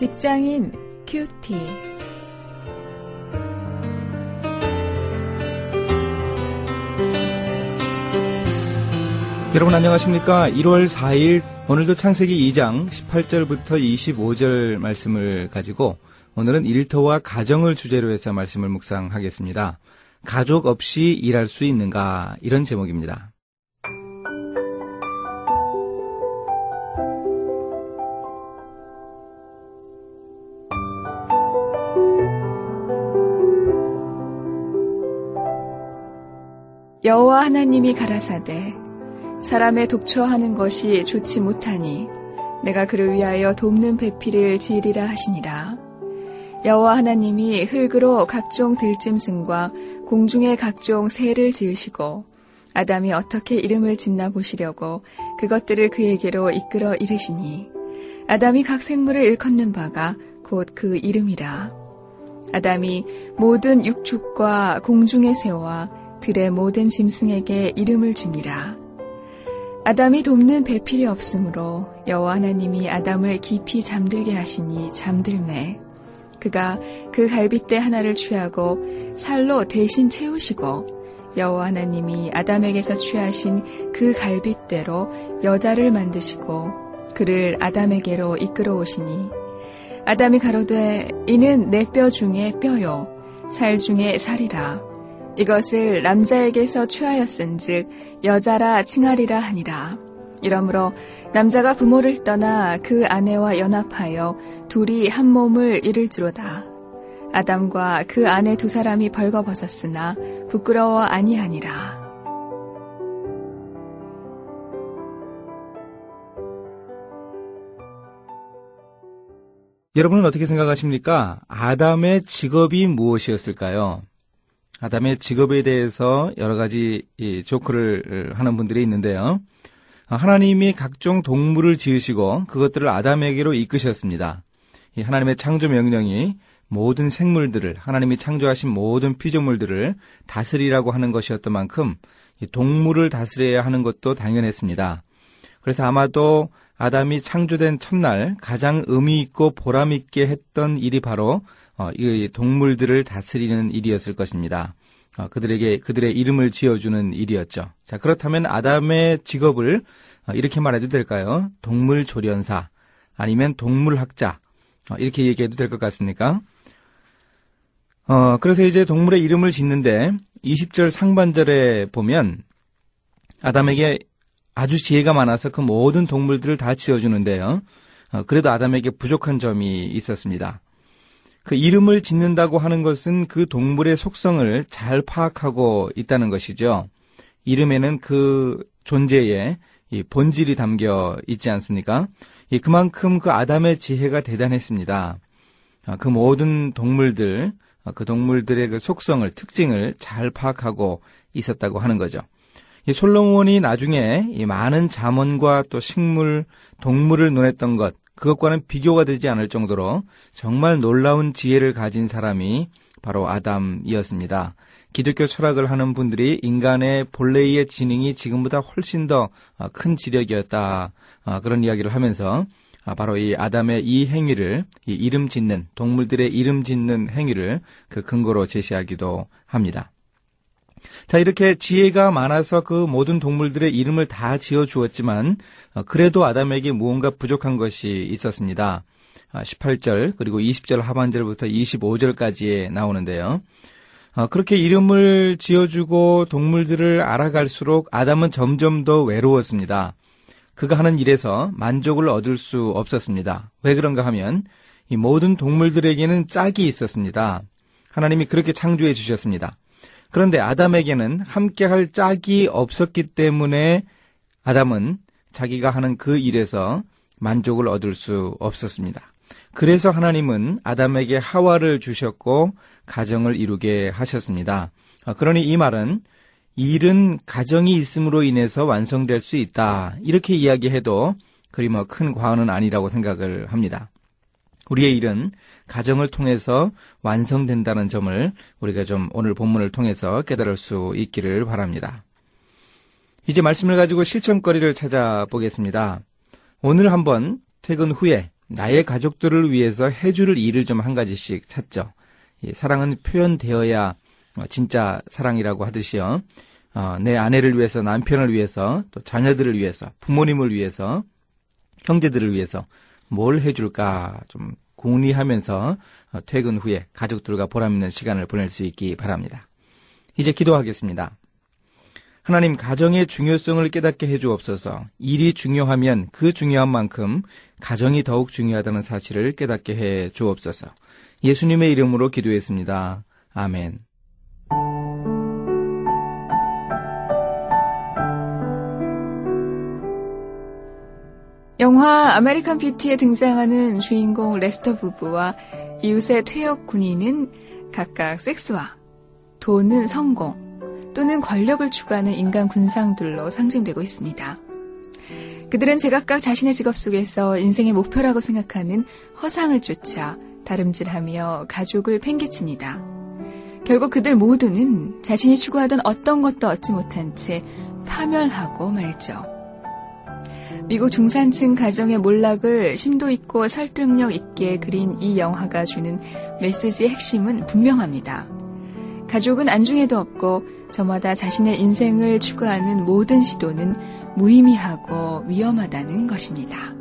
직장인 큐티. 여러분 안녕하십니까? 1월 4일 오늘도 창세기 2장 18절부터 25절 말씀을 가지고 오늘은 일터와 가정을 주제로 해서 말씀을 묵상하겠습니다. 가족 없이 일할 수 있는가 이런 제목입니다. 여호와 하나님이 가라사대 사람의 독처하는 것이 좋지 못하니 내가 그를 위하여 돕는 배필을 지으리라 하시니라. 여호와 하나님이 흙으로 각종 들짐승과 공중의 각종 새를 지으시고 아담이 어떻게 이름을 짓나 보시려고 그것들을 그에게로 이끌어 이르시니 아담이 각 생물을 일컫는 바가 곧 그 이름이라. 아담이 모든 육축과 공중의 새와 들의 모든 짐승에게 이름을 주니라. 아담이 돕는 배필이 없으므로 여호와 하나님이 아담을 깊이 잠들게 하시니 잠들매 그가 그 갈빗대 하나를 취하고 살로 대신 채우시고 여호와 하나님이 아담에게서 취하신 그 갈빗대로 여자를 만드시고 그를 아담에게로 이끌어 오시니 아담이 가로되 이는 내 뼈 중에 뼈요 살 중에 살이라 이것을 남자에게서 취하였은즉 여자라 칭하리라 하니라. 이러므로 남자가 부모를 떠나 그 아내와 연합하여 둘이 한 몸을 이룰지로다. 아담과 그 아내 두 사람이 벌거벗었으나 부끄러워 아니하니라. 여러분은 어떻게 생각하십니까? 아담의 직업이 무엇이었을까요? 아담의 직업에 대해서 여러 가지 조크를 하는 분들이 있는데요. 하나님이 각종 동물을 지으시고 그것들을 아담에게로 이끄셨습니다. 하나님의 창조 명령이 모든 생물들을 하나님이 창조하신 모든 피조물들을 다스리라고 하는 것이었던 만큼 동물을 다스려야 하는 것도 당연했습니다. 그래서 아마도 아담이 창조된 첫날 가장 의미 있고 보람 있게 했던 일이 바로 어, 이 동물들을 다스리는 일이었을 것입니다. 어, 그들에게 그들의 이름을 지어주는 일이었죠. 자 그렇다면 아담의 직업을 어, 이렇게 말해도 될까요? 동물 조련사 아니면 동물학자 이렇게 얘기해도 될 것 같습니까? 어, 그래서 이제 동물의 이름을 짓는데 20절 상반절에 보면 아담에게 아주 지혜가 많아서 그 모든 동물들을 다 지어주는데요. 어, 그래도 아담에게 부족한 점이 있었습니다. 그 이름을 짓는다고 하는 것은 그 동물의 속성을 잘 파악하고 있다는 것이죠. 이름에는 그 존재의 본질이 담겨 있지 않습니까? 그만큼 그 아담의 지혜가 대단했습니다. 아, 그 모든 동물들, 아, 그 동물들의 그 속성을, 특징을 잘 파악하고 있었다고 하는 거죠. 솔로몬이 나중에 많은 자문과 또 식물, 동물을 논했던 것, 그것과는 비교가 되지 않을 정도로 정말 놀라운 지혜를 가진 사람이 바로 아담이었습니다. 기독교 철학을 하는 분들이 인간의 본래의 지능이 지금보다 훨씬 더 큰 지력이었다. 아, 그런 이야기를 하면서 아, 바로 이 아담의 이 행위를 이 이름 짓는 동물들의 이름 짓는 행위를 그 근거로 제시하기도 합니다. 자, 이렇게 지혜가 많아서 그 모든 동물들의 이름을 다 지어 주었지만, 어, 그래도 아담에게 무언가 부족한 것이 있었습니다. 18절, 아, 그리고 20절 하반절부터 25절까지에 나오는데요. 어, 그렇게 이름을 지어주고 동물들을 알아갈수록 아담은 점점 더 외로웠습니다. 그가 하는 일에서 만족을 얻을 수 없었습니다. 왜 그런가 하면 이 모든 동물들에게는 짝이 있었습니다. 하나님이 그렇게 창조해 주셨습니다. 그런데 아담에게는 함께 할 짝이 없었기 때문에 아담은 자기가 하는 그 일에서 만족을 얻을 수 없었습니다. 그래서 하나님은 아담에게 하와를 주셨고 가정을 이루게 하셨습니다. 아, 그러니 이 말은 일은 가정이 있음으로 인해서 완성될 수 있다. 이렇게 이야기해도 그리 뭐 큰 과언은 아니라고 생각을 합니다. 우리의 일은 가정을 통해서 완성된다는 점을 우리가 좀 오늘 본문을 통해서 깨달을 수 있기를 바랍니다. 이제 말씀을 가지고 실천거리를 찾아보겠습니다. 오늘 한번 퇴근 후에 나의 가족들을 위해서 해줄 일을 좀 한 가지씩 찾죠. 사랑은 표현되어야 어, 진짜 사랑이라고 하듯이요. 어, 내 아내를 위해서, 남편을 위해서, 또 자녀들을 위해서, 부모님을 위해서, 형제들을 위해서 뭘 해줄까 좀 궁리하면서 어, 퇴근 후에 가족들과 보람있는 시간을 보낼 수 있기 바랍니다. 이제 기도하겠습니다. 하나님 가정의 중요성을 깨닫게 해주옵소서. 일이 중요하면 그 중요한 만큼 가정이 더욱 중요하다는 사실을 깨닫게 해 주옵소서. 예수님의 이름으로 기도했습니다. 아멘. 영화 아메리칸 뷰티에 등장하는 주인공 레스터 부부와 이웃의 퇴역 군인은 각각 섹스와 돈은 성공 또는 권력을 추구하는 인간 군상들로 상징되고 있습니다. 그들은 제각각 자신의 직업 속에서 인생의 목표라고 생각하는 허상을 쫓아 다름질하며 가족을 팽개칩니다. 결국 그들 모두는 자신이 추구하던 어떤 것도 얻지 못한 채 파멸하고 말죠. 미국 중산층 가정의 몰락을 심도 있고 설득력 있게 그린 이 영화가 주는 메시지의 핵심은 분명합니다. 가족은 안중에도 없고 저마다 자신의 인생을 추구하는 모든 시도는 무의미하고 위험하다는 것입니다.